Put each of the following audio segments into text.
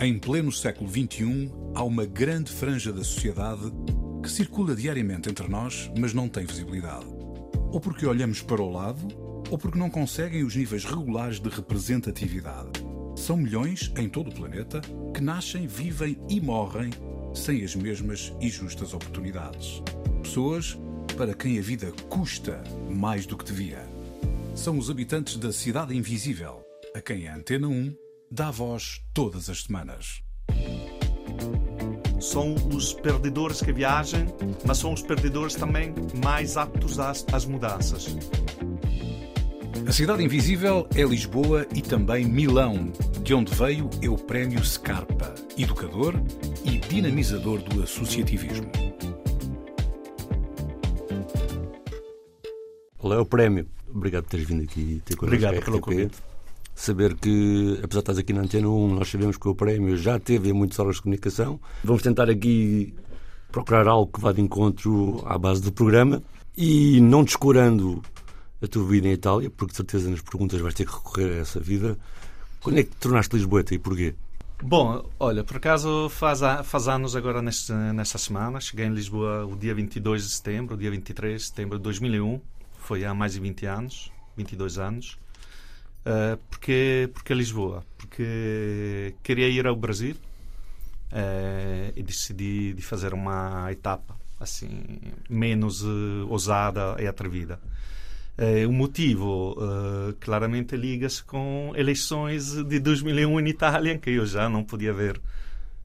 Em pleno século XXI, há uma grande franja da sociedade que circula diariamente entre nós, mas não tem visibilidade. Ou porque olhamos para o lado, ou porque não conseguem os níveis regulares de representatividade. São milhões em todo o planeta que nascem, vivem e morrem sem as mesmas e justas oportunidades. Pessoas para quem a vida custa mais do que devia. São os habitantes da Cidade Invisível, a quem a Antena 1 dá voz todas as semanas. São os perdedores que viajam, mas são os perdedores também mais aptos às, às mudanças. A Cidade Invisível é Lisboa e também Milão, de onde veio é o Prémio Scarpa, educador e dinamizador do associativismo. Qual é o prémio? Obrigado por teres vindo aqui ter Obrigado pelo convite. Saber que, apesar de estás aqui na Antena 1, nós sabemos que o prémio já teve muitas horas de comunicação. Vamos tentar aqui procurar algo que vá de encontro à base do programa e não descurando a tua vida em Itália, porque de certeza nas perguntas vais ter que recorrer a essa vida. Quando é que te tornaste lisboeta e porquê? Bom, olha, por acaso faz, faz anos agora neste, nesta semana. Cheguei em Lisboa o dia 22 de setembro, dia 23 de setembro de 2001. Foi há mais de 20 anos, 22 anos. Uh, porque, porque Lisboa? Porque queria ir ao Brasil uh, e decidi de fazer uma etapa assim menos uh, ousada e atrevida. O motivo claramente liga-se com eleições de 2001 em Itália, que eu já não podia ver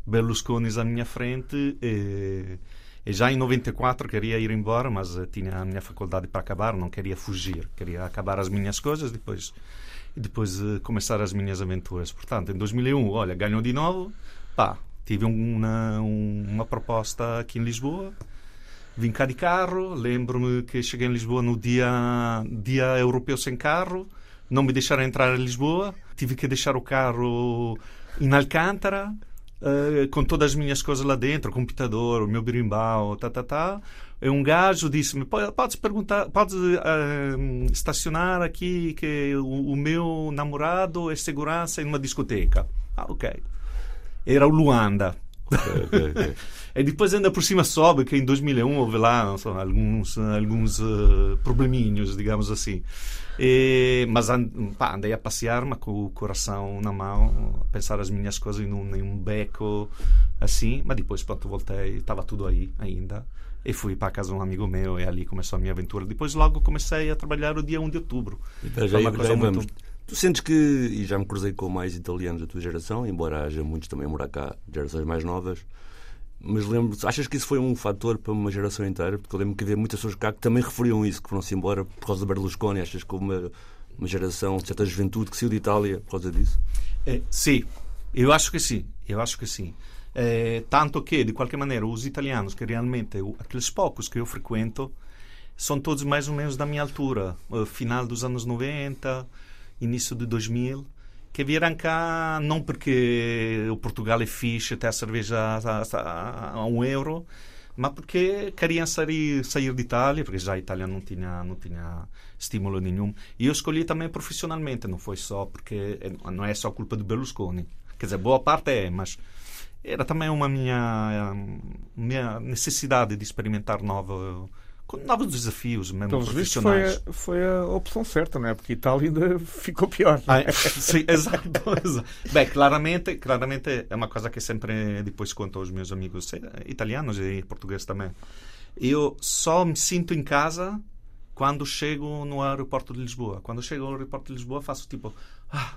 Berlusconi à minha frente. E, e já em 94 queria ir embora, mas tinha a minha faculdade para acabar, não queria fugir, queria acabar as minhas coisas, depois e depois uh, começar as minhas aventuras. Portanto, em 2001, olha, ganhou de novo, pá, tive uma, uma proposta aqui em Lisboa, vim cá de carro, lembro-me que cheguei em Lisboa no dia, dia europeu sem carro, não me deixaram entrar em Lisboa, tive que deixar o carro em Alcântara, uh, com todas as minhas coisas lá dentro, computador, o meu berimbau, tá, tá, tá. E um gajo disse-me, podes perguntar, podes uh, estacionar aqui que o, o, meu namorado é segurança em uma discoteca. Ah, ok. Era o Luanda. Okay, okay, e depois ainda por cima soube que em 2001 houve lá so, alguns, alguns uh, probleminhos, digamos assim. E, mas pá, andei a passear, mas com o coração na mão, a pensar as minhas coisas em um, beco assim. Mas depois, pronto, voltei, estava tudo aí ainda. E fui para a casa de um amigo meu e ali começou a minha aventura. Depois logo comecei a trabalhar o dia 1 de outubro. Então, já, uma coisa muito... Tu sentes que, e já me cruzei com mais italianos da tua geração, embora haja muitos também a morar cá, gerações mais novas, mas lembro achas que isso foi um fator para uma geração inteira? Porque eu lembro que havia muitas pessoas cá que também referiam isso, que foram-se embora por causa do Berlusconi. Achas que uma, uma geração de certa juventude que saiu de Itália por causa disso? É, sim, eu acho que sim. Eu acho que sim. É, tanto que, de qualquer maneira, os italianos que realmente, aqueles poucos que eu frequento, são todos mais ou menos da minha altura, final dos anos 90, início de 2000 que vieram cá não porque o Portugal é fixe, até a cerveja a, a, a, um euro, mas porque queriam sair, sair de Itália, porque já a Itália não tinha, não tinha estímulo nenhum. E eu escolhi também profissionalmente, não foi só porque não é só culpa do Berlusconi. Quer dizer, boa parte é, mas era também uma minha, minha necessidade de experimentar novo com novos desafios mesmo Pelos profissionais. Foi a, foi a opção certa, não é? Porque Itália ainda ficou pior. Ah, é? sim, exato, exato. Bem, claramente, claramente é uma coisa que sempre depois conto aos meus amigos italianos e portugueses também. Eu só me sinto em casa quando chego no aeroporto de Lisboa. Quando chego ao aeroporto de Lisboa faço tipo... Ah,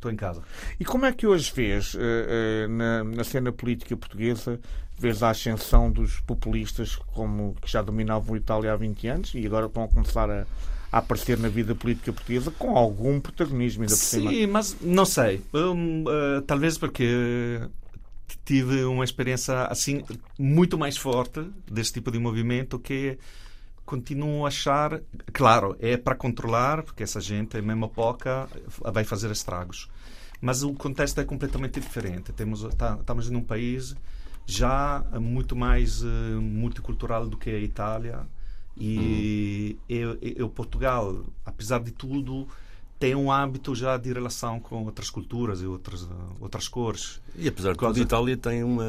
Estou em casa. E como é que hoje vês uh, uh, na, na, cena política portuguesa, vês a ascensão dos populistas como que já dominavam a Itália há 20 anos e agora estão a começar a, a aparecer na vida política portuguesa com algum protagonismo ainda por cima? Sim, mas não sei. Uh, talvez porque tive uma experiência assim muito mais forte desse tipo de movimento que continuo a achar, claro, é para controlar, porque essa gente, é mesmo pouca, vai fazer estragos. Mas o contexto é completamente diferente. Temos, tá, estamos num país já muito mais uh, multicultural do que a Itália. E, uhum. eu, eu, Portugal, apesar de tudo, tem um hábito já de relação com outras culturas e outras, outras cores. E apesar de tudo, a Itália tem uma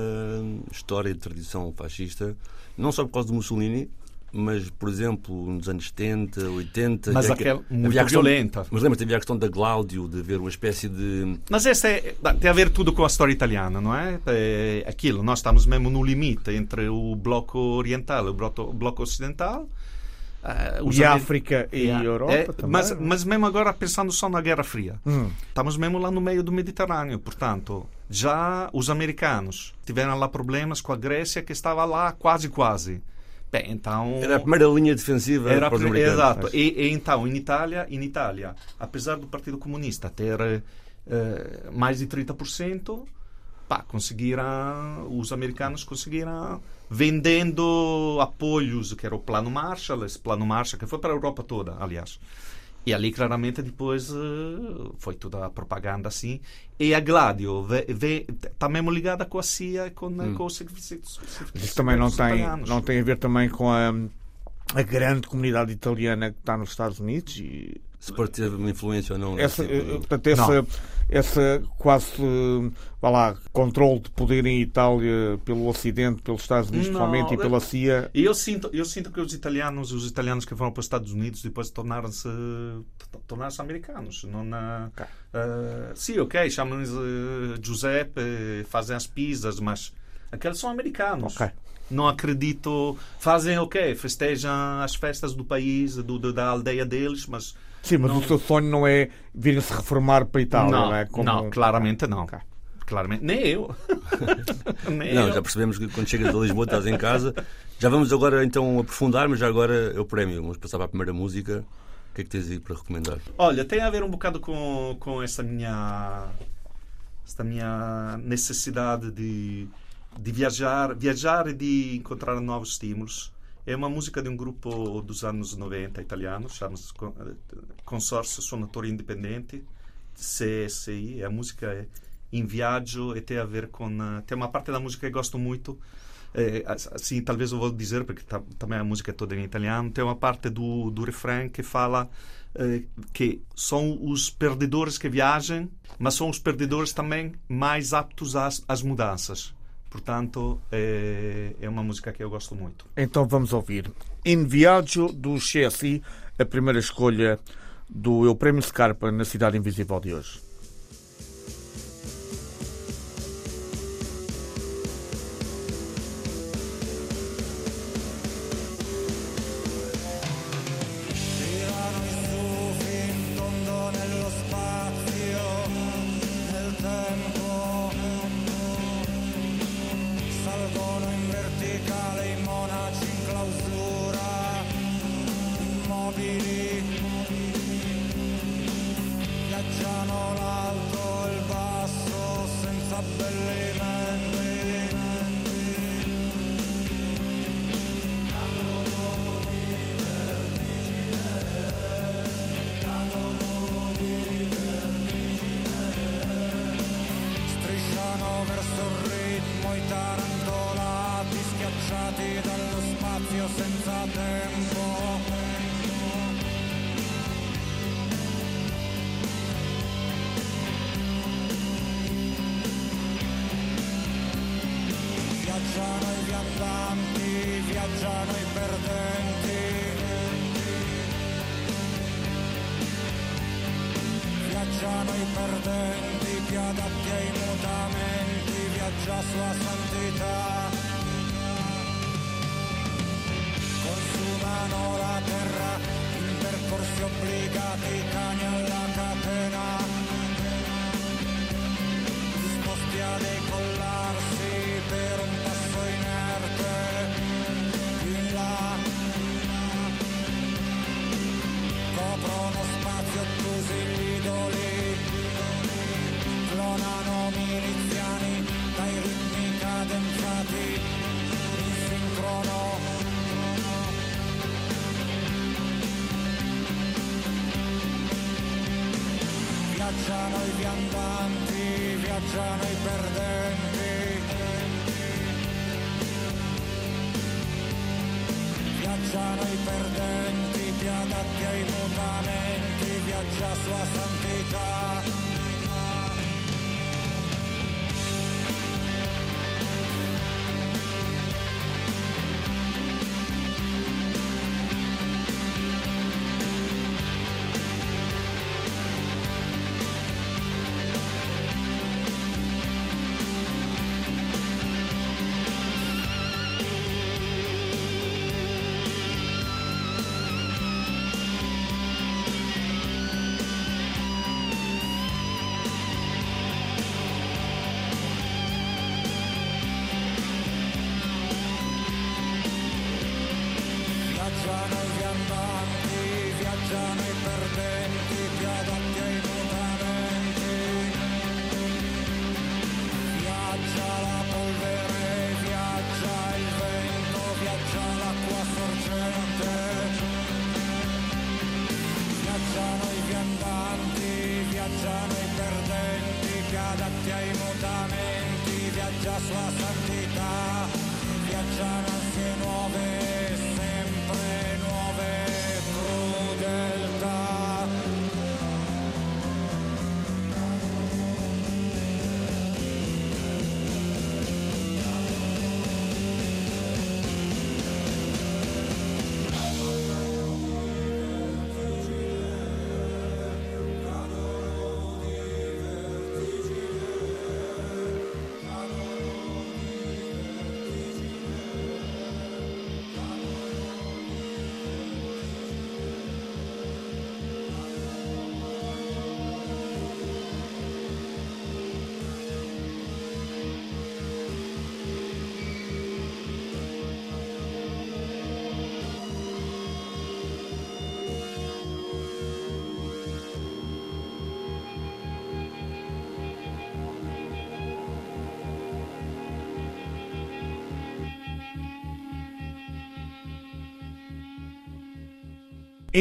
história de tradição fascista, não só por causa de Mussolini, mas, por exemplo, nos anos 70, 80... Mas aquela muito violenta. mas lembra havia a questão da Glaudio, de haver uma espécie de... Mas essa é, tem a ver tudo com a história italiana, não é? é aquilo, nós estamos mesmo no limite entre o bloco oriental e o bloco, bloco ocidental, Uh, e África e yeah. Europa é, também. Mas, mas mesmo agora pensando só na Guerra Fria, hum. estamos mesmo lá no meio do Mediterrâneo, portanto, já os americanos tiveram lá problemas com a Grécia que estava lá quase quase. Bem, então era a primeira linha defensiva era para. Exato. E, e, então em Itália, em Itália, apesar do Partido Comunista ter uh, mais de 30%, pá, conseguiram os americanos conseguiram vendendo apoios, que era o Plano Marshall, esse Plano Marshall, que foi para a Europa toda, aliás. E ali, claramente, depois eh, foi toda a propaganda assim. E a Gladio está mesmo ligada com a CIA e com, hum. com os serviços. Isso também não tem, não tem a ver também com a, a grande comunidade italiana que está nos Estados Unidos e se pode ter uma influência ou não. Essa, tipo... portanto, essa, essa quase vá lá, controle de poder em Itália pelo Ocidente, pelos Estados Unidos, principalmente, e pela CIA. Eu sinto, eu sinto que os italianos, os italianos que foram para os Estados Unidos depois tornaram-se tornaram-se americanos. Não na, okay. Uh, sim, ok, chamam-nos uh, Giuseppe, fazem as pizzas, mas aqueles são americanos. Okay não acredito. Fazem o okay, quê? Festejam as festas do país, do, da aldeia deles, mas Sim, mas não... o seu sonho não é virem-se reformar para a Itália, não, não é? Como... Não, claramente não. Okay. Claramente, nem eu. nem não, eu. já percebemos que quando chegas a Lisboa estás em casa. Já vamos agora então aprofundar, mas já agora é o prémio. Vamos passar para a primeira música. O que é que tens aí para recomendar? Olha, tem a ver um bocado com, com essa minha esta minha necessidade de, de viajar, viajar e de encontrar novos estímulos. É uma música de um grupo dos anos 90 italiano, chama-se Consórcio Sonatore Independente, CSI. A música é em viaggio e tem a ver com. Tem uma parte da música que gosto muito. É, assim, talvez eu vou dizer, porque também a música é toda em italiano. Tem uma parte do, do refrão que fala é, que são os perdedores que viajam, mas são os perdedores também mais aptos às, às mudanças. Portanto, é, é uma música que eu gosto muito. Então vamos ouvir. In Viaggio do Chelsea, a primeira escolha do Eu Prémio Scarpa na Cidade Invisível de hoje. dallo spazio senza tempo. Viaggiano i viandanti, viaggiano i perdenti. Viaggiano i perdenti, più adatti ai mutamenti, viaggia sua santità. obrigado e mangiano i perdenti. Viaggiano i perdenti, più adatti ai mutamenti, viaggia sua santità.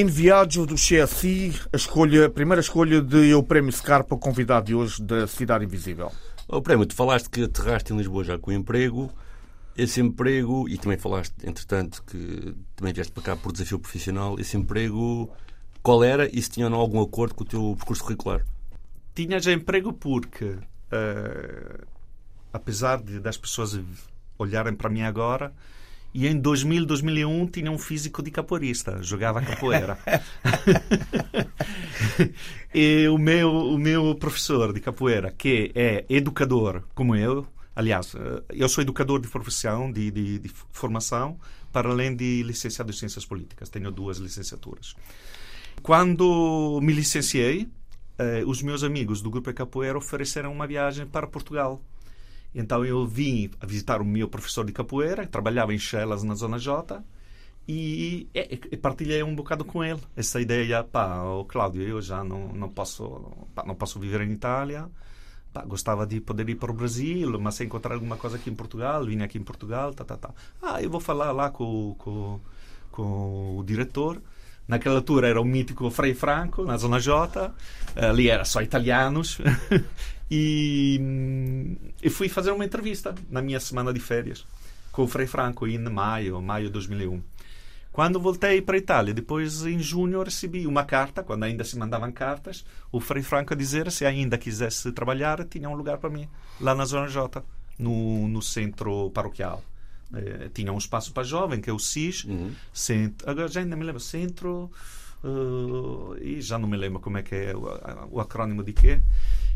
Em viagem do CSI, a, escolha, a primeira escolha de o Prémio Scarpa, convidado de hoje da Cidade Invisível. O Prémio, tu falaste que aterraste em Lisboa já com emprego. Esse emprego, e também falaste, entretanto, que também vieste para cá por desafio profissional. Esse emprego, qual era e se tinha ou não algum acordo com o teu percurso curricular? Tinha já emprego porque, uh, apesar de, das pessoas olharem para mim agora, e em 2000, 2001 tinha um físico de capoeirista, jogava capoeira. e o meu, o meu professor de capoeira, que é educador como eu, aliás, eh, eu sou educador de profissão, de, de, de formação, para além de licenciado em Ciências Políticas. Tenho duas licenciaturas. Quando me licenciei, eh, os meus amigos do grupo de capoeira ofereceram uma viagem para Portugal então eu vim visitar o meu professor de capoeira, que trabalhava em Chelas, na Zona J, e, e, partilhei um bocado com ele essa ideia, pá, oh, Cláudio, eu já não, não, posso, pá, não posso viver em Itália, pá, gostava de poder ir para o Brasil, mas se encontrar alguma coisa aqui em Portugal, vim aqui em Portugal, tá, tá, tá. Ah, eu vou falar lá com, com, com o diretor, Naquela altura era o mítico Frei Franco, na Zona J, ali era só italianos. e, e fui fazer uma entrevista na minha semana de férias com o Frei Franco em maio, maio de 2001. Quando voltei para a Itália, depois em junho recebi uma carta, quando ainda se mandavam cartas, o Frei Franco a dizer se ainda quisesse trabalhar, tinha um lugar para mim, lá na Zona J, no, no centro paroquial. Eh, tinha um espaço para jovem, que é o CIS, uhum. centro, agora já ainda me lembro, Centro, uh, e já não me lembro como é que é o, o acrônimo de quê.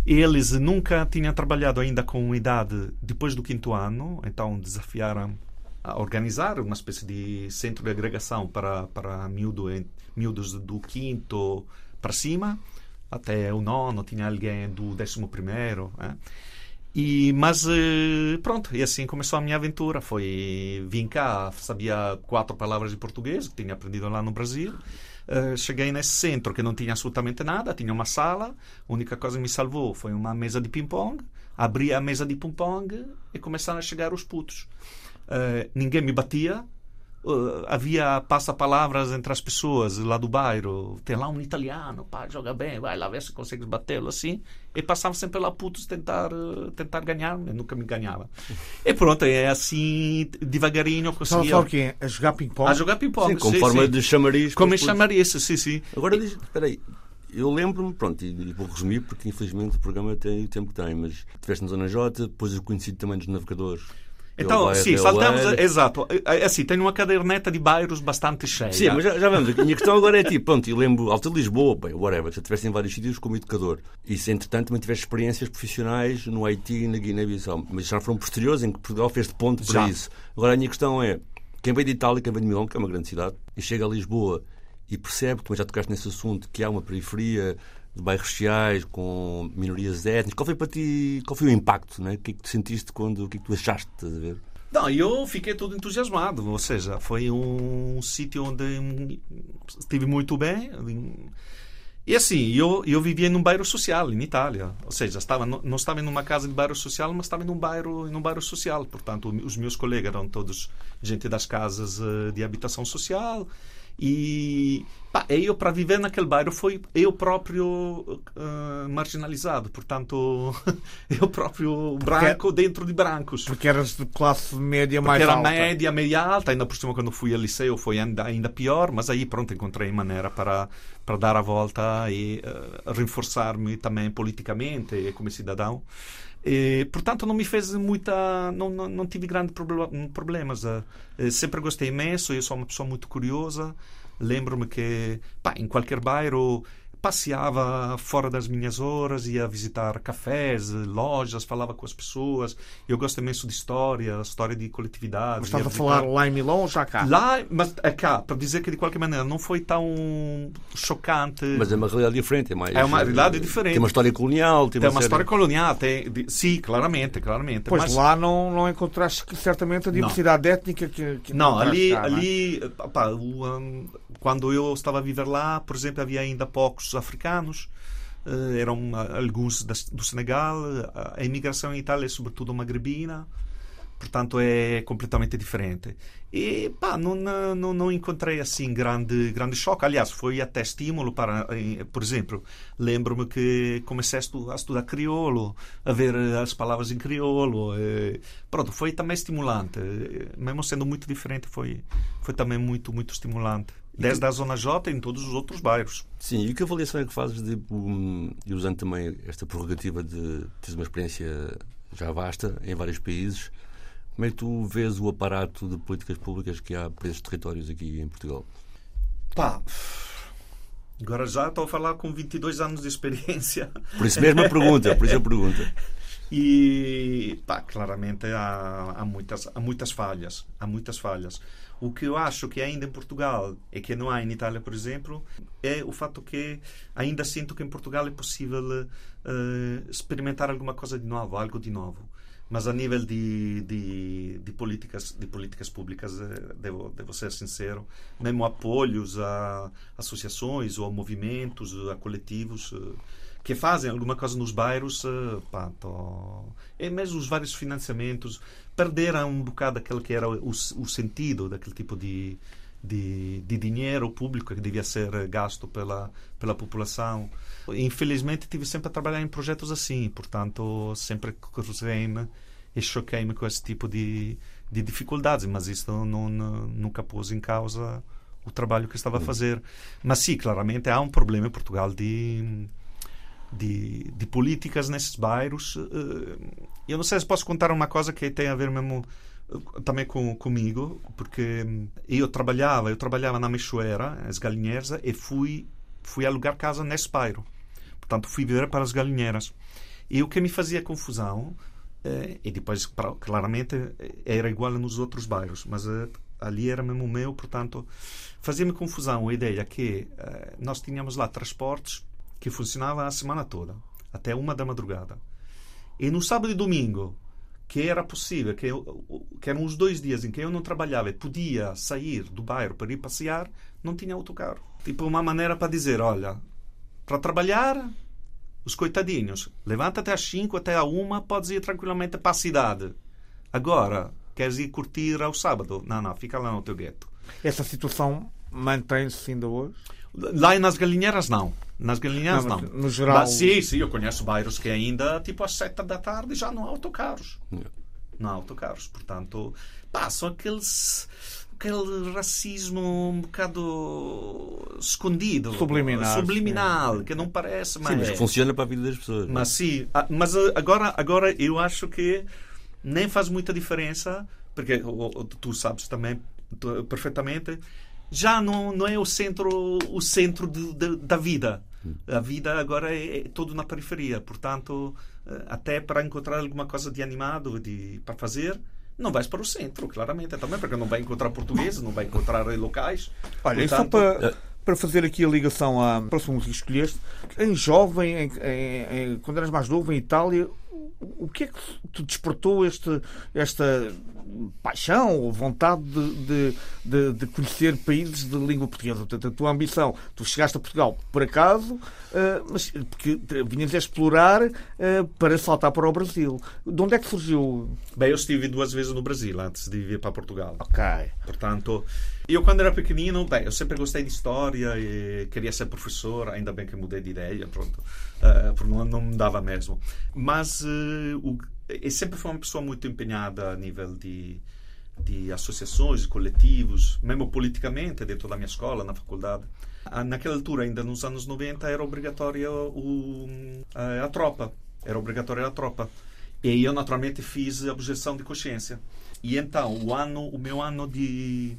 Eles nunca tinham trabalhado ainda com idade depois do quinto ano, então desafiaram a organizar uma espécie de centro de agregação para, para miúdo, miúdos do quinto para cima, até o nono, tinha alguém do décimo primeiro. Né? E, mas eh, pronto, e assim começou a minha aventura. Foi vim cá, sabia quatro palavras de português que tinha aprendido lá no Brasil. Uh, cheguei nesse centro que não tinha absolutamente nada, tinha uma sala. A única coisa que me salvou foi uma mesa de ping-pong. Abri a mesa de ping-pong e começaram a chegar os putos. Uh, ninguém me batia, uh, havia passa-palavras entre as pessoas lá do bairro. Tem lá um italiano, pá, joga bem, vai lá ver se consegue batê-lo assim. E passava sempre lá putos tentar, uh, tentar ganhar, mas nunca me ganhava. E pronto, é assim, devagarinho conseguia. Estava a quê? A jogar ping-pong? A jogar ping-pong, sim, com sim, forma sim. de chamariz. Como chamariz, sim, sim. Agora diz, espera aí, eu lembro-me, pronto, e vou resumir porque infelizmente o programa tem o tempo que tem, mas estiveste na Zona J, depois eu conheci também dos navegadores. Então, sim, saltamos. Exato. É, é assim, tenho uma caderneta de bairros bastante cheia. Sim, mas já, já vamos. A minha questão agora é tipo, pronto, eu lembro, Alta Lisboa, bem, whatever, já estiveste em vários sítios como educador. E se entretanto também tiveste experiências profissionais no Haiti e na Guiné-Bissau. Mas já foram posteriores em que Portugal fez de ponto para já. isso. Agora a minha questão é: quem vem de Itália, quem vem de Milão, que é uma grande cidade, e chega a Lisboa e percebe, como já tocaste nesse assunto, que há uma periferia de bairros sociais, com minorias étnicas. Qual foi para ti, qual foi o impacto? Né? O que é que tu sentiste quando, o que é que tu achaste? a ver? Não, eu fiquei todo entusiasmado, ou seja, foi um sítio onde estive muito bem. E assim, eu, eu vivia num bairro social, em Itália. Ou seja, estava, não estava numa casa de bairro social, mas estava num bairro, num bairro social. Portanto, os meus colegas eram todos gente das casas eh, de habitação social. E pá, eu, para viver naquele bairro, foi eu próprio uh, marginalizado. Portanto, eu próprio branco porque, dentro de brancos. Porque eras de classe média mais porque alta. era média, média alta. Ainda por cima, quando fui ao liceu, foi ainda, ainda pior. Mas aí, pronto, encontrei maneira para, para dar a volta e uh, reforçar-me também politicamente como cidadão. E, portanto, não me fez muita. Não, não, não tive grandes problemas. Eh, sempre gostei imenso, eu sou uma pessoa muito curiosa. Lembro-me que, pá, em qualquer bairro passeava fora das minhas horas, ia visitar cafés, lojas, falava com as pessoas. Eu gosto imenso de história, história de coletividade. Mas estava a falar lá em Milão ou já cá? Lá, mas é cá, para dizer que de qualquer maneira não foi tão chocante. Mas é uma realidade diferente, é mais. É uma realidade diferente. Tem uma história colonial. Tem, tem uma, uma história colonial, tem, de, sim, claramente, claramente. Pois mas... lá não, não encontraste certamente a diversidade não. étnica que, que Não, ali, cá, ali não é? pá, o, um, quando eu estava a viver lá, por exemplo, havia ainda poucos africanos, uh, eram alguns do Senegal, a imigração em Itália é sobretudo magrebina, portanto é completamente diferente. E pá, não, não, não encontrei assim grande, grande choque. Aliás, foi até estímulo para, por exemplo, lembro-me que comecei a estudar, crioulo, a ver as palavras em crioulo. E, pronto, foi também estimulante. Mesmo sendo muito diferente, foi, foi também muito, muito estimulante. Desde que... a Zona J em todos os outros bairros. Sim, e que avaliação é que fazes de, um, e usando também esta prerrogativa de teres uma experiência já vasta em vários países, como é que tu vês o aparato de políticas públicas que há para esses territórios aqui em Portugal? Pá, agora já estou a falar com 22 anos de experiência. Por isso mesmo a pergunta, por isso a pergunta. E, pá, claramente há, há, muitas, há muitas falhas, há muitas falhas. O que eu acho que ainda em Portugal e que não há em Itália, por exemplo, é o fato que ainda sinto que em Portugal é possível uh, experimentar alguma coisa de novo, algo de novo. Mas a nível de, de, de políticas de políticas públicas, eh, devo, devo ser sincero, mesmo apoios a associações ou a movimentos, a coletivos uh, que fazem alguma coisa nos bairros, uh, pá, tô... e mesmo os vários financiamentos perderam um bocado aquele que era o, o sentido daquele tipo de, de, de, dinheiro público que devia ser gasto pela, pela população. Infelizmente, tive sempre a trabalhar em projetos assim, portanto, sempre cruzei-me e choquei-me com esse tipo de, de dificuldades, mas isso não, não, nunca pôs em causa o trabalho que estava a fazer. Mas sim, claramente há um problema em Portugal de de, de políticas nesses bairros. Eh, eu não sei se posso contar uma coisa que tem a ver mesmo eh, também com, comigo, porque eu trabalhava, eu trabalhava na Meixoeira, as Galinheiras, e fui, fui alugar casa nesse bairro. Portanto, fui viver para as Galinheiras. E o que me fazia confusão, eh, e depois, claramente, era igual nos outros bairros, mas ali era mesmo meu, portanto, fazia-me confusão a ideia que nós tínhamos lá transportes que funcionava a semana toda, até uma da madrugada. E no sábado e domingo, que era possível, que, eu, que eram os dois dias em que eu não trabalhava e podia sair do bairro para ir passear, não tinha autocarro. Tipo, uma maneira para dizer: olha, para trabalhar, os coitadinhos, levanta-te às 5 até a 1, podes ir tranquilamente para a cidade. Agora, queres ir curtir ao sábado? Não, não, fica lá no teu gueto. Essa situação mantém-se ainda hoje? Lá nas galinheiras, não. Nas galinheiras, não. No geral. Mas, sim, sim, eu conheço bairros que ainda, tipo, às sete da tarde já não há autocarros. Não há autocarros. Portanto, pá, são aqueles. aquele racismo um bocado escondido. Subliminar. Subliminal, que não parece, mas. Sim, mas é. que funciona para a vida das pessoas. Mas sim, Ah, mas ah, agora, agora eu acho que nem faz muita diferença, porque tu sabes também tu- perfeitamente, já não, não é o centro, o centro de- de- da vida. A vida agora é, é tudo na periferia, portanto, eh, até para encontrar alguma coisa de animado de, para fazer, não vais para o centro, claramente, também, porque não vai encontrar portugueses, não vai encontrar eh, locais. Olha, e só Portanto, para, para fazer aqui a ligação à próxima música que escolheste, em jovem, em, em- em- quando eras mais novo, em Itália, o que é que te despertou este, esta paixão ou vontade de, de, de- conhecer países de língua portuguesa? Portanto, a tua ambição, tu chegaste a Portugal por acaso, eh, mas porque vinhas a explorar eh, para saltar para o Brasil. De onde é que surgiu? Bem, eu estive duas vezes no Brasil antes de vir para Portugal. Ok. Portanto, eu quando era pequenino, bem, eu sempre gostei de história e queria ser professor, ainda bem que mudei de ideia, pronto, eh, porque não, não me dava mesmo. Mas o, eu sempre fui uma pessoa muito empenhada a nível de, de associações, coletivos, mesmo politicamente, dentro da minha escola, na faculdade. Ah, Naquela altura, ainda nos anos 90, era obrigatória a, a tropa, era obrigatória a tropa. E eu, naturalmente, fiz objeção de consciência. E então, o ano, o meu ano de,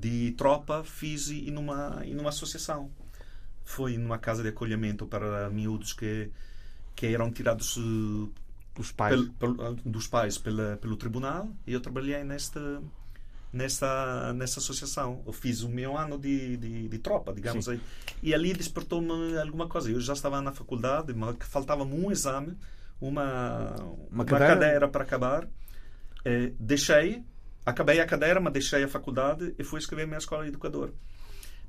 de tropa, fiz em numa, em numa associação. Foi numa casa de acolhimento para miúdos que, que eram tirados eh, Os pais. pel- pel- dos pais pela, pelo tribunal e eu trabalhei nesta nessa nessa associação eu fiz o meu ano de, de, de tropa digamos aí e ali despertou-me alguma coisa eu já estava na faculdade mas faltava-me um exame uma Uma cadeira? para acabar Eh, deixei acabei a cadeira mas deixei a faculdade e fui escrever minha escola de educador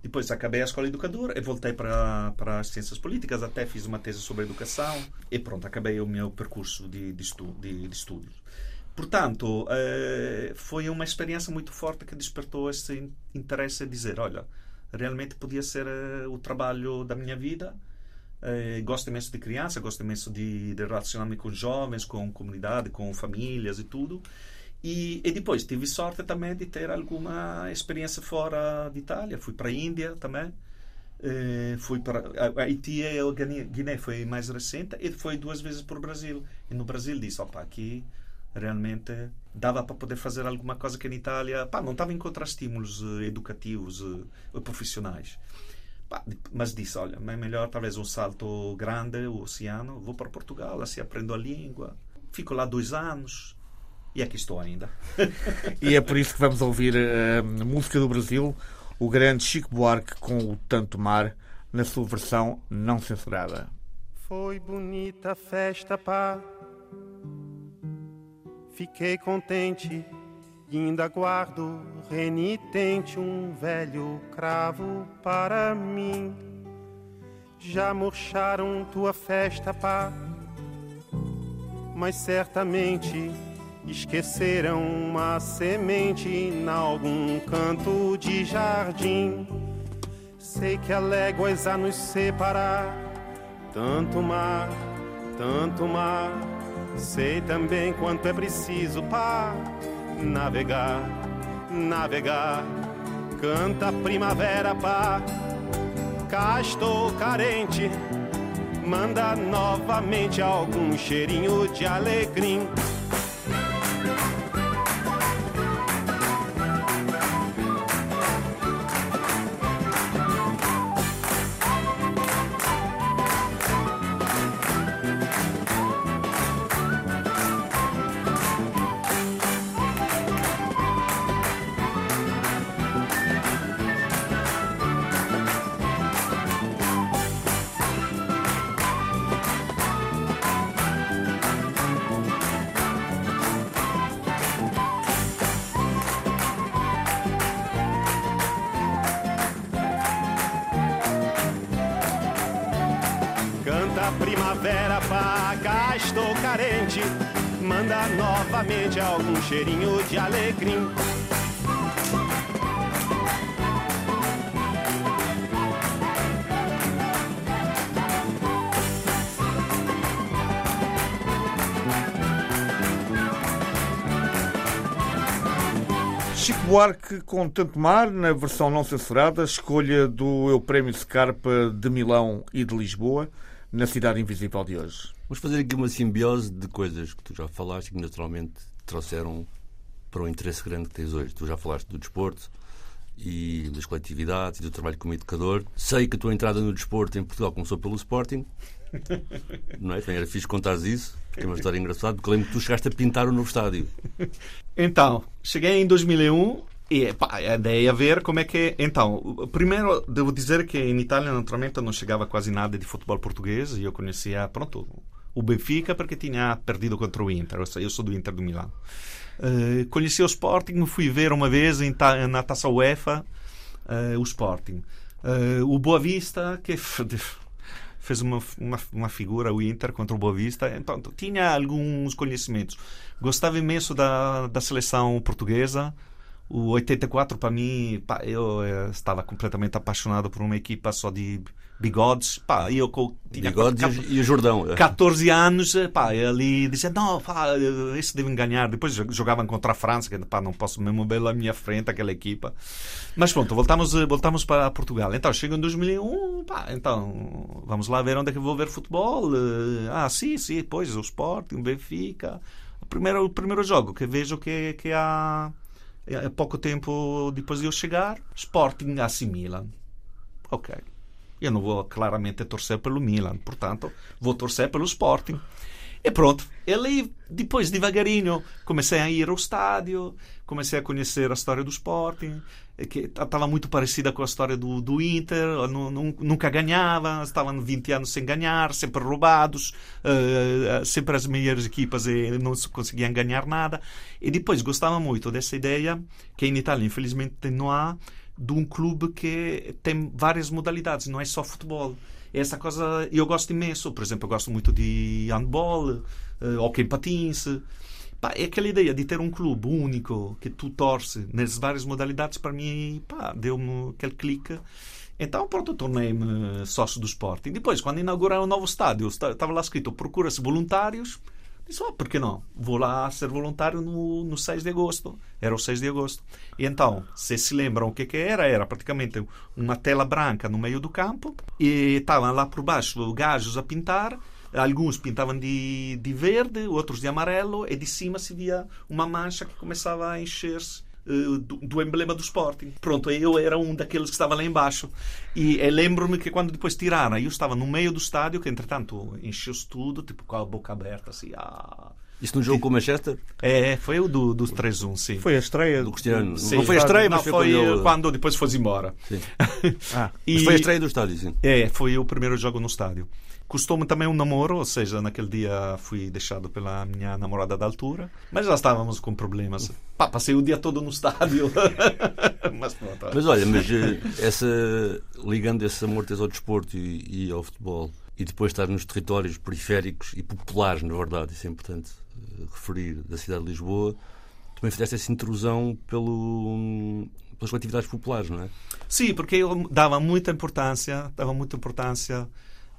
depois acabei a escola de educador e voltei para, para as ciências políticas, até fiz uma tese sobre educação e pronto, acabei o meu percurso de, de, estu, de, de estudos. Portanto, eh, foi uma experiência muito forte que despertou esse in- interesse de dizer, olha, realmente podia ser eh, o trabalho da minha vida. Eh, gosto imenso de criança, gosto imenso de, de relacionar-me com jovens, com comunidade, com famílias e tudo. E, e depois tive sorte também de ter alguma experiência fora de Itália. Fui para a Índia também. Eh, fui para a- Haiti e a Guiné, foi mais recente e foi duas vezes para o Brasil. E no Brasil disse, opa, aqui realmente dava para poder fazer alguma coisa que na Itália, pá, não estava a encontrar estímulos eh, educativos eh, profissionais. Pá, mas disse, olha, é melhor talvez um salto grande, o oceano, vou para Portugal, assim aprendo a língua. Fico lá dois anos e aqui estou ainda. E é por isso que vamos ouvir eh, a música do Brasil, o grande Chico Buarque com o Tanto Mar, na sua versão não censurada. Foi bonita a festa, pá. Fiquei contente e ainda guardo renitente um velho cravo para mim. Já murcharam tua festa, pá. Mas certamente esqueceram uma semente em algum canto de jardim. Sei que há léguas a nos separar tanto mar, tanto mar. Sei também quanto é preciso para navegar, navegar. Canta primavera, pá. Cá estou carente. Manda novamente algum cheirinho de alegria. novamente algum cheirinho de alecrim. Chico Buarque com Tanto Mar, na versão não censurada, escolha do Eu Prémio Scarpa de Milão e de Lisboa na Cidade Invisível de hoje. Vamos fazer aqui uma simbiose de coisas que tu já falaste e que naturalmente trouxeram para o interesse grande que tens hoje. Tu já falaste do desporto e das coletividades e do trabalho como educador. Sei que a tua entrada no desporto em Portugal começou pelo Sporting. Não é? Era fixe contares isso, porque é uma história engraçada, porque lembro que tu chegaste a pintar o novo estádio. Então, cheguei em 2001 e pá, a ideia é ver como é que é. Então, primeiro devo dizer que em Itália naturalmente não chegava quase nada de futebol português e eu conhecia, pronto, o Benfica porque tinha perdido contra o Inter. Eu sou do Inter do Milano. Uh, conheci o Sporting, fui ver uma vez em, na Taça UEFA uh, o Sporting. Uh, o Boa Vista, que fez uma, uma, uma, figura, o Inter, contra o Boa Vista. Então, tinha alguns conhecimentos. Gostava imenso da, da seleção portuguesa. O 84, para mim, pá, eu, eu estava completamente apaixonado por uma equipa só de bigodes, pá, eu tinha bigodes e o Jordão. 14 anos, pá, ali dizia, não, pá, esses devem ganhar. Depois jogavam contra a França, que pá, não posso mesmo ver à minha frente aquela equipa. Mas pronto, voltamos, voltamos para Portugal. Então, chega em 2001, pá, então, vamos lá ver onde é que vou ver futebol. Ah, sim, sim, depois o Sport, o Benfica. O primeiro, o primeiro jogo que vejo que, que há, há pouco tempo depois de eu chegar, Sporting AC Milan. Ok. Eu não vou claramente torcer pelo Milan, portanto, vou torcer pelo Sporting. E pronto. E ali, depois, devagarinho, comecei a ir ao estádio, comecei a conhecer a história do Sporting, que estava muito parecida com a história do, do Inter, nunca ganhava, estavam 20 anos sem ganhar, sempre roubados, uh, sempre as melhores equipas e não conseguiam ganhar nada. E depois gostava muito dessa ideia, que em Itália, infelizmente, não há, de um clube que tem várias modalidades, não é só futebol. Essa coisa eu gosto imenso. Por exemplo, eu gosto muito de handball, uh, hockey patins. Pá, é aquela ideia de ter um clube único que tu torce nas várias modalidades, para mim, deu-me aquele clique. Então, pronto, tornei-me sócio do Sporting. Depois, quando inauguraram o novo estádio, estava lá escrito: procura-se voluntários Disse, oh, por que não? Vou lá ser voluntário no, no 6 de agosto. Era o 6 de agosto. E então, se se lembram o que, que era, era praticamente uma tela branca no meio do campo e estavam lá por baixo gajos a pintar. Alguns pintavam de, de verde, outros de amarelo, e de cima se via uma mancha que começava a encher-se do, do, emblema do Sporting. Pronto, eu era um daqueles que estava lá embaixo. E, e lembro-me que quando depois tiraram, eu estava no meio do estádio, que entretanto encheu-se tudo, tipo com a boca aberta, assim. Ah. Isso no jogo com o Manchester? É, foi o do, dos 3-1, sim. Foi a estreia do Cristiano. Sim, não foi a estreia, mas não, foi, quando, quando depois foi embora. Sim. ah, e... foi a estreia do estádio, sim. É, foi o primeiro jogo no estádio. Custou-me também um namoro, ou seja, naquele dia fui deixado pela minha namorada da altura, mas já estávamos com problemas. Pá, passei o dia todo no estádio. mas, pronto, mas olha, mas eh, essa, ligando esse amor tens ao desporto e, e ao futebol, e depois estar nos territórios periféricos e populares, na verdade, isso é importante referir, da cidade de Lisboa, também fizeste essa intrusão pelo, pelas coletividades populares, não é? Sim, porque eu dava muita importância, dava muita importância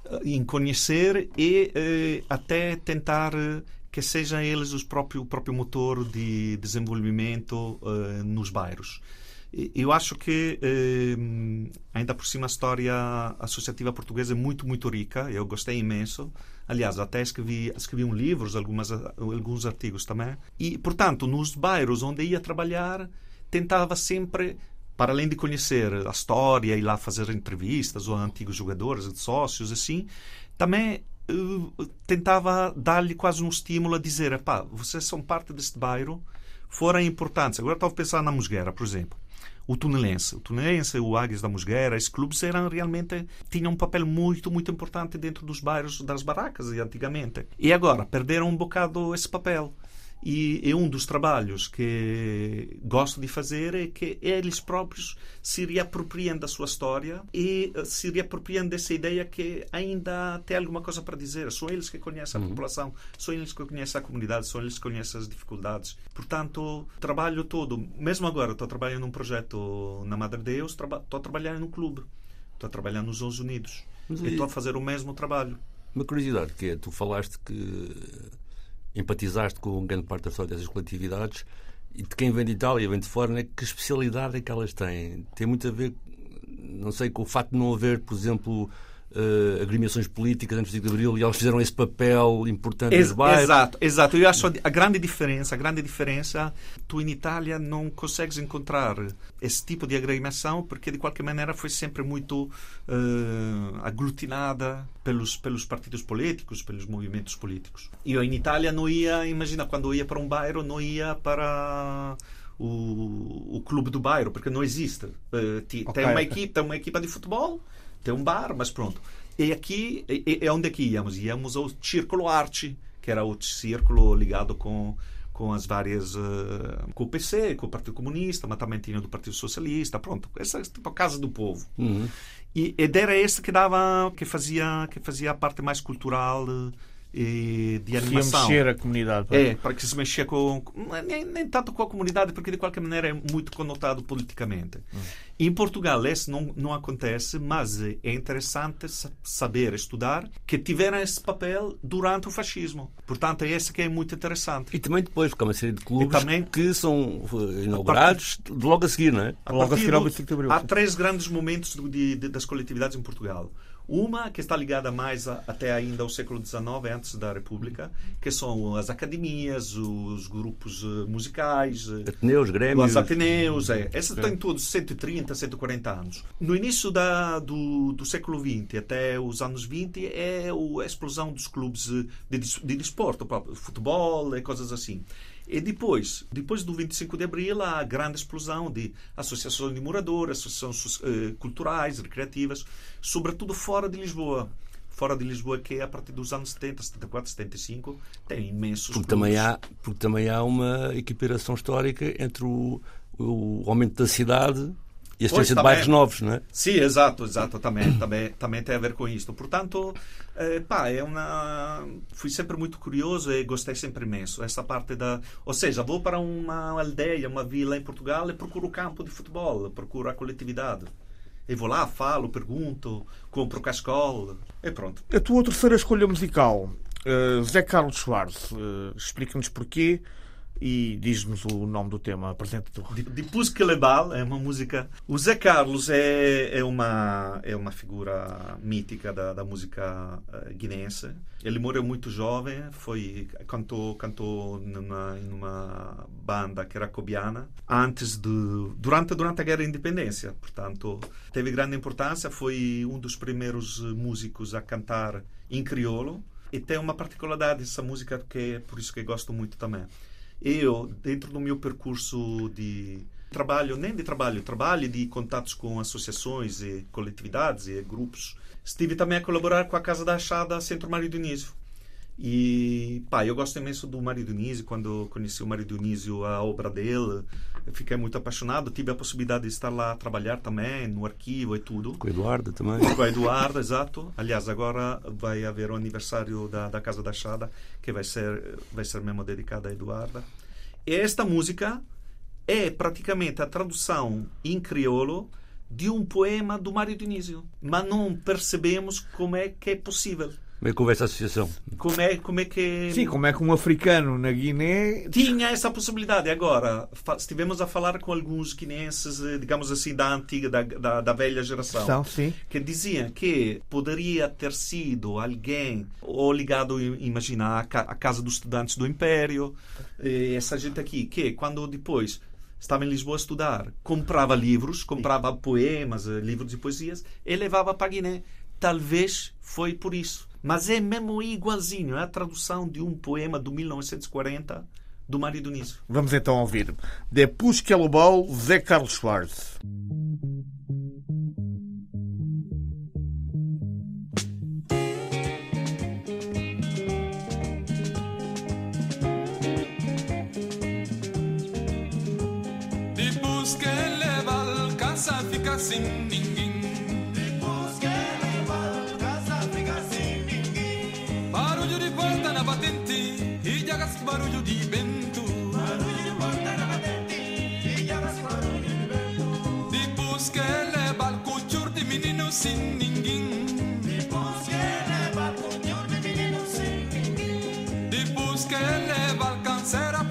eh, em conhecer e eh, até tentar eh, que sejam eles os próprio, o próprio motor de desenvolvimento eh, nos bairros. Eu acho que, eh, ainda por cima, a história associativa portuguesa é muito, muito rica. Eu gostei imenso. Aliás, até escrevi, escrevi um livro, algumas, alguns artigos também. E, portanto, nos bairros onde ia trabalhar, tentava sempre para além de conhecer a história e lá fazer entrevistas ou antigos jogadores, sócios, assim, também uh, tentava dar-lhe quase um estímulo a dizer: pá, vocês são parte deste bairro, foram importantes. Agora estava a pensar na Musgueira, por exemplo. O Tunelense, o Tunelense, o Águias da Musgueira, esses clubes eram realmente tinham um papel muito, muito importante dentro dos bairros das barracas antigamente. E agora perderam um bocado esse papel. E é um dos trabalhos que gosto de fazer é que eles próprios se reapropriem da sua história e eh, se reapropriem dessa ideia que ainda tem alguma coisa para dizer. São eles que conhecem a uhum. população, são eles que conhecem a comunidade, são eles que conhecem as dificuldades. Portanto, trabalho todo, mesmo agora, estou trabalhando num projeto na Madre Deus, estou trabalhando num clube, estou trabalhando nos Estados Unidos. Mas, estou a fazer o mesmo trabalho. Uma curiosidade que é, tu falaste que empatizaste com grande parte da história dessas coletividades e de quem vem de Itália vem de fora, né, que especialidade é que elas têm? Tem muito a ver, não sei, com o facto de não haver, por exemplo, uh, agremiações políticas antes de Abril e elas fizeram esse papel importante Ex bairros. Exato, exato. Eu acho a grande diferença, a grande diferença, tu em Itália não consegues encontrar esse tipo de agremiação porque de qualquer maneira foi sempre muito uh, aglutinada pelos pelos partidos políticos, pelos movimentos políticos. Eu em Itália não ia, imagina, quando eu ia para um bairro, não ia para o, o clube do bairro, porque não existe. Uh, tem, okay. uma equipe, tem uma equipa de futebol tem um bar, mas pronto. E aqui, é, é onde é que íamos? Íamos ao Círculo Arte, que era o círculo ligado com com as várias uh, com o PC, com o Partido Comunista, mas também tinha do Partido Socialista, pronto, essa é tipo a casa do povo. Uhum. E, e era esse que dava que fazia que fazia a parte mais cultural uh, e de animação. Se mexer a comunidade. É, para que se mexia com. Nem, nem, tanto com a comunidade, porque de qualquer maneira é muito conotado politicamente. Hum. Em Portugal isso não, não acontece, mas é interessante saber, estudar, que tiveram esse papel durante o fascismo. Portanto, é esse que é muito interessante. E também depois, porque há uma série de clubes também, que são eh, inaugurados partir, logo a seguir, não é? logo a seguir ao 25 de Abril. Há três grandes momentos de, de, das coletividades em Portugal. Uma que está ligada mais a, até ainda ao século XIX, antes da República, que são as academias, os grupos uh, musicais, uh, Ateneus, Grêmios. Os Ateneus, é. Essas têm todos 130, 140 anos. No início da, do, do século XX até os anos 20 é a explosão dos clubes eh, de, de desporto, futebol e coisas assim. E depois, depois do 25 de abril, a grande explosão de associações de moradores, associações uh, culturais, recreativas, sobretudo fora de Lisboa. Fora de Lisboa, que é a partir dos anos 70, 74, 75, tem imensos. Porque também, há, porque também há uma equiparação histórica entre o, o aumento da cidade e a existência de bairros novos, não é? Sim, exato, exato, também, também, também tem a ver com isto. Portanto, eh, pá, é uma... fui sempre muito curioso e gostei sempre imenso. Essa parte da... Ou seja, vou para uma aldeia, uma vila em Portugal e procuro o campo de futebol, procuro a coletividade. E vou lá, falo, pergunto, compro cascola e pronto. A tua terceira escolha musical, uh, Zé Carlos Soares, uh, explica-nos porquê e diz-nos o nome do tema, apresenta-te. Depois que Lebal é uma música. O Zé Carlos é, é, uma, é uma figura mítica da, da música uh, guinense. Ele morreu muito jovem, foi cantou cantou numa numa banda que era cobiana antes de durante durante a guerra da independência. Portanto, teve grande importância. Foi um dos primeiros músicos a cantar em crioulo. E tem uma particularidade essa música que é por isso que gosto muito também eu, dentro do meu percurso de trabalho, nem de trabalho, trabalho de contatos com associações e coletividades e grupos, estive também a colaborar com a Casa da Achada Centro Mário Dionísio. E, pá, eu gosto imenso do Mário Dionísio. Quando conheci o Mário Dionísio, a obra dele, eu fiquei muito apaixonado. Tive a possibilidade de estar lá a trabalhar também, no arquivo e tudo. Com o Eduardo também. Com o Eduardo, exato. Aliás, agora vai haver o aniversário da, da Casa da Chada, que vai ser, vai ser mesmo dedicado a Eduardo. E esta música é praticamente a tradução em crioulo de um poema do Mário Dionísio. Mas não percebemos como é que é possível. Como é que houve essa associação? Como é, como é que. Sim, como é que um africano na Guiné. Tinha essa possibilidade. Agora, estivemos a falar com alguns guineenses, eh, digamos assim, da antiga, da, da, da velha geração, sim. que diziam que poderia ter sido alguém, ou ligado, imagina, à Casa dos Estudantes do Império, essa gente aqui, que quando depois estava em Lisboa a estudar, comprava livros, comprava poemas, eh, livros de poesias, e levava para a Guiné. Talvez foi por isso. Mas é mesmo igualzinho, é a tradução de um poema de 1940 do Mário Dionísio. Vamos então ouvir. Depois que Bal, Zé Carlos Soares. Depois que ele cansa fica sem ninguém. Barulho de vento. Barulho de porta batente, barulho de vento. Depois que leva o cuchur de menino sem ninguém. Depois que leva o cuchur de menino sem ninguém. Depois que leva o câncer a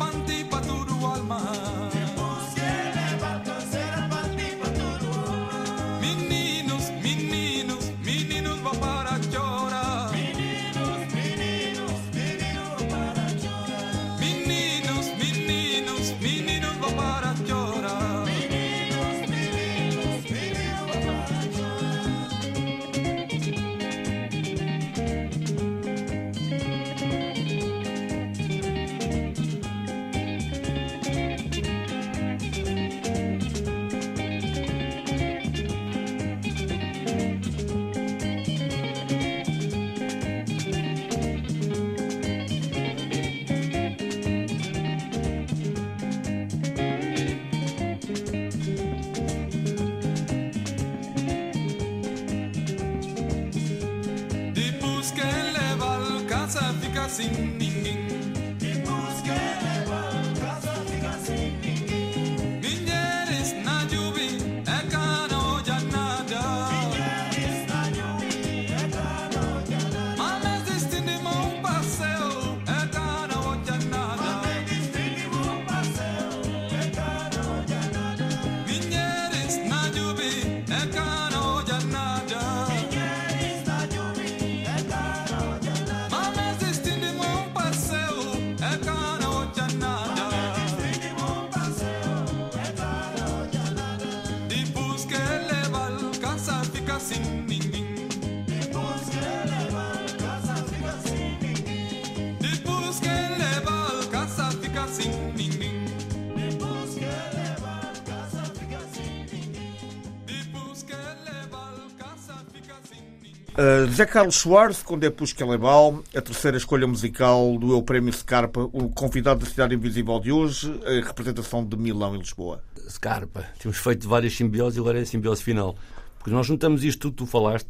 Uh, Zé Carlos Soares, com Depus Calebal, a terceira escolha musical do Eu Prémio Scarpa, o convidado da Cidade Invisível de hoje, a representação de Milão e Lisboa. Scarpa. Temos feito várias simbioses e agora é a simbiose final. Porque nós juntamos isto tudo que tu falaste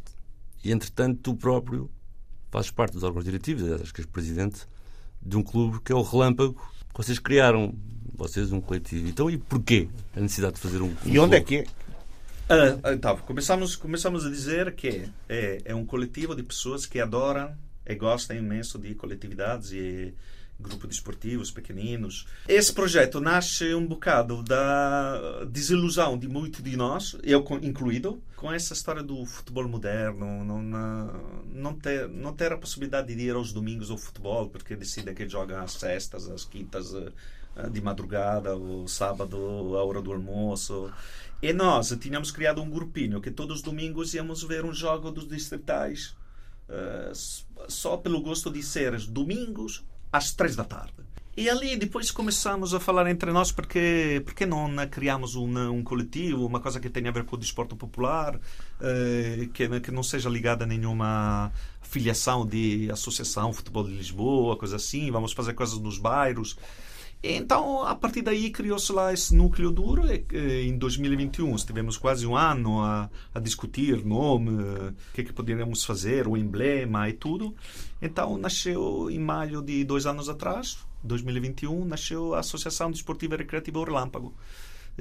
e, entretanto, tu próprio fazes parte dos órgãos diretivos, acho que és presidente de um clube que é o Relâmpago, que vocês criaram, vocês, um coletivo. Então, e porquê a necessidade de fazer um. um E onde é clube? que é? Ah, então, começamos, começamos a dizer que é, é um coletivo de pessoas que adoram e gostam imenso de coletividades e grupos desportivos pequeninos. Esse projeto nasce um bocado da desilusão de muitos de nós, eu incluído, com essa história do futebol moderno, não, não, ter, não ter a possibilidade de ir aos domingos ao futebol, porque decidem que jogam às sextas, às quintas, eh, de madrugada, o sábado, a hora do almoço. E nós tínhamos criado um grupinho que todos os domingos íamos ver um jogo dos distritais, s- só pelo gosto de ser domingos às três da tarde. E ali depois começamos a falar entre nós porque porque não né, criamos um, um coletivo, uma coisa que tenha a ver com o desporto popular, eh, que, que não seja ligada a nenhuma filiação de associação futebol de Lisboa, coisa assim. Vamos fazer coisas nos bairros. Então, a partir daí criou-se lá esse núcleo duro. E, eh, em 2021, estivemos quase um ano a, a discutir nome, eh, o que, que poderíamos fazer, o emblema e tudo. Então, nasceu em maio de dois anos atrás, 2021, nasceu a Associação Desportiva e Recreativa Relâmpago.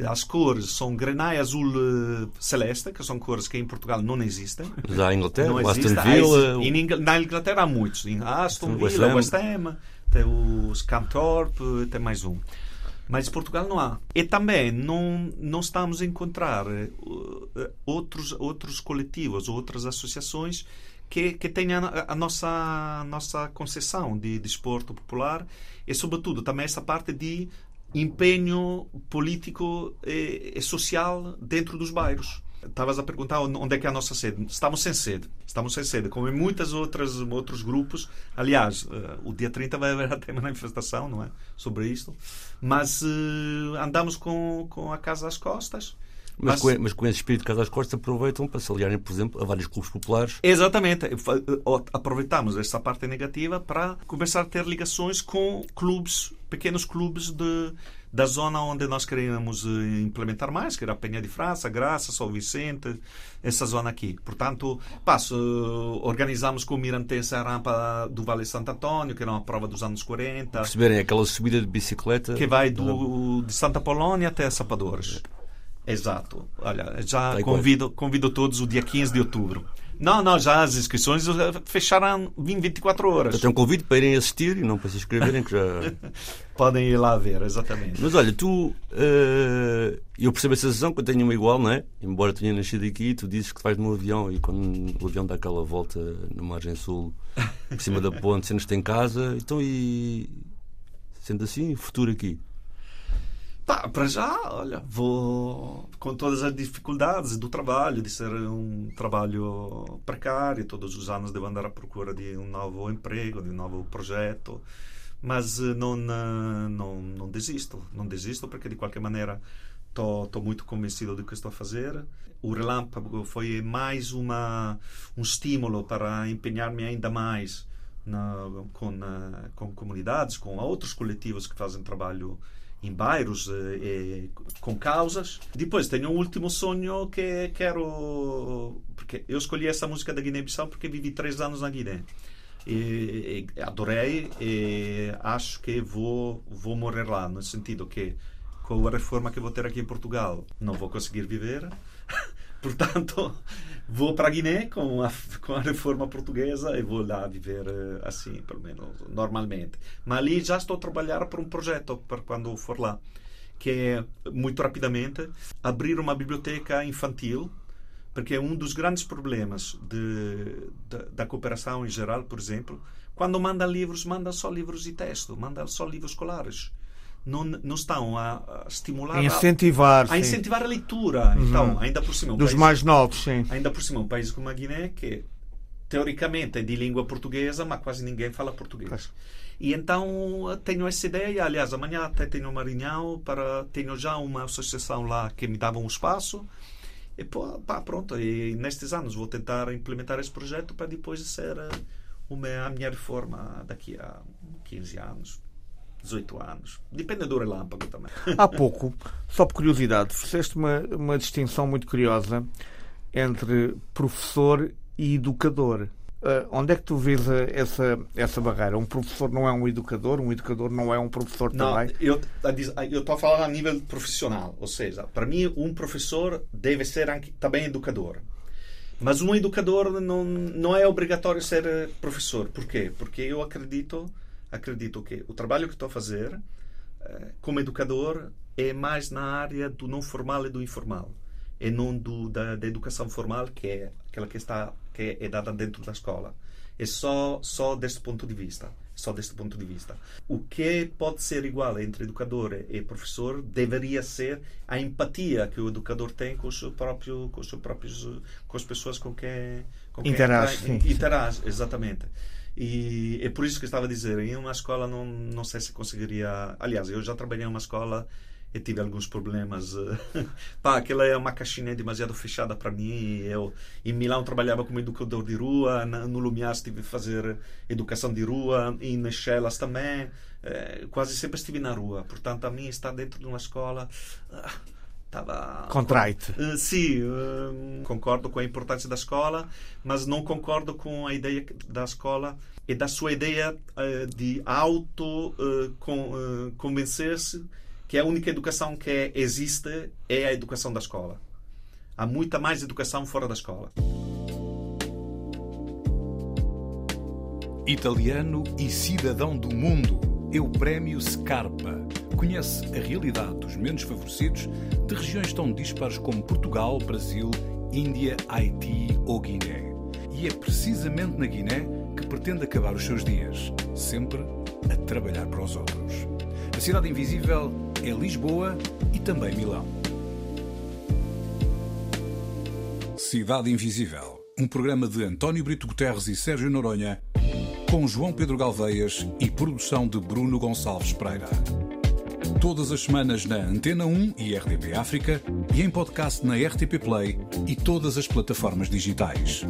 As cores são grená azul eh, celeste, que são cores que em Portugal não existem. Mas há a Inglaterra, Não Aston Villa. em Ingl- na Inglaterra há muitos. Em Aston West Villa, Ham. West Ham, tem o Scunthorpe, tem mais um. Mas Portugal não há. E também não, não estamos a encontrar eh, outros, outros coletivos, outras associações que, que tenham a, a nossa, nossa concepção de desporto popular e, sobretudo, também essa parte de empenho político e, e social dentro dos bairros. Estavas a perguntar onde é que é a nossa sede. Estamos sem sede. Estamos sem sede, como em muitas outras outros grupos. Aliás, eh, o dia 30 vai haver até uma manifestação, não é? Sobre isto. Mas eh, andamos com, com a casa às costas. Mas, com, mas com esse espírito de casa às costas aproveitam para se aliarem, por exemplo, a vários clubes populares. Exatamente. Eh, Aproveitamos essa parte negativa para começar a ter ligações com clubes, pequenos clubes de, da zona onde nós queríamos eh, implementar mais, que era a Penha de França, Graça, São Vicente, essa zona aqui. Portanto, passo, eh, organizamos com o Mirantense a rampa do Vale Santo Antônio, que era uma prova dos anos 40, Perceberem aquela subida de bicicleta. que vai do, de Santa Polónia até Sapadores. Exato. Olha, já Tá convido, convido todos o dia 15 de outubro. Não, não, já as inscrições eh, fecharam em 24 horas. Eu tenho um convite para irem assistir e não para se inscreverem, que já. Podem ir lá ver, exatamente. Mas olha, tu. eh, eu percebo a sensação que eu tenho uma igual, não é? Embora tenha nascido aqui, tu dizes que vais no avião e quando o avião dá aquela volta na margem sul, por cima da ponte, sentes-te em casa. Então, e. Sendo assim, futuro aqui. Pá, para já, olha, vou com todas as dificuldades do trabalho, de ser um trabalho precário, todos os anos devo andar à procura de um novo emprego, de um novo projeto, mas eh, não, não, não desisto, não desisto porque de qualquer maneira estou muito convencido do que estou a fazer. O Relâmpago foi mais uma, um estímulo para empenhar-me ainda mais na, com, na, com comunidades, com outros coletivos que fazem trabalho em bairros eh, e com causas. Depois tenho um último sonho que quero. Porque eu escolhi essa música da Guiné-Bissau porque vivi três anos na Guiné. E, e adorei e acho que vou, vou morrer lá, no sentido que com a reforma que vou ter aqui em Portugal não vou conseguir viver. Portanto, vou para a Guiné com a, com a reforma portuguesa e vou lá viver eh, assim, pelo menos normalmente. Mas ali já estou a trabalhar para um projeto para quando for lá, que é, muito rapidamente, abrir uma biblioteca infantil, porque é um dos grandes problemas de, de, da cooperação em geral, por exemplo, quando manda livros, manda só livros de texto, manda só livros escolares não, não estão a, a estimular a incentivar, a, a, incentivar a leitura. Uhum. Então, ainda por cima, um dos país, mais novos, sim. Ainda por cima, um país como a Guiné que teoricamente é de língua portuguesa, mas quase ninguém fala português. E então tenho essa ideia, aliás, amanhã até tenho uma reunião para tenho já uma associação lá que me dava um espaço. E pô, pá, pronto, e nestes anos vou tentar implementar esse projeto para depois ser eh, uma, a minha reforma daqui a 15 anos. 18 anos. Depende do relâmpago também. Há pouco, só por curiosidade, fizeste uma, uma distinção muito curiosa entre professor e educador. Uh, onde é que tu vês essa, essa barreira? Um professor não é um educador, um educador não é um professor não, também? Eu estou a falar a nível profissional, ou seja, para mim um professor deve ser também educador. Mas um educador não, não é obrigatório ser professor. Por quê? Porque eu acredito acredito que o trabalho que estou a fazer eh, como educador é mais na área do não formal e do informal e não do, da, da educação formal que é aquela que está que é dada dentro da escola. É só só deste ponto de vista só deste ponto de vista. O que pode ser igual entre educador e professor deveria ser a empatia que o educador tem com o seu próprio com os seus próprios com as pessoas com quem com quem interage, interage exatamente e é por isso que eu estava a dizer, em uma escola não, não sei se conseguiria. Aliás, eu já trabalhei em uma escola e tive alguns problemas. Pá, aquela é uma caixinha demasiado fechada para mim. Eu em Milão trabalhava como educador de rua, no Lumiar estive a fazer educação de rua, e nas também. É, quase sempre estive na rua. Portanto, a mim estar dentro de uma escola. Estava contraite. Uh, sim, uh, concordo com a importância da escola, mas não concordo com a ideia da escola e da sua ideia uh, de auto com, convencer-se que a única educação que existe é a educação da escola. Há muita mais educação fora da escola. Italiano e cidadão do mundo é o prémio Scarpa conhece a realidade dos menos favorecidos de regiões tão dispares como Portugal, Brasil, Índia, Haiti ou Guiné. E é precisamente na Guiné que pretende acabar os seus dias, sempre a trabalhar para os outros. A cidade invisível é Lisboa e também Milão. Cidade Invisível, um programa de António Brito Guterres e Sérgio Noronha, com João Pedro Galveias e produção de Bruno Gonçalves Pereira todas as semanas na Antena 1 e RDP África e em podcast na RTP Play e todas as plataformas digitais.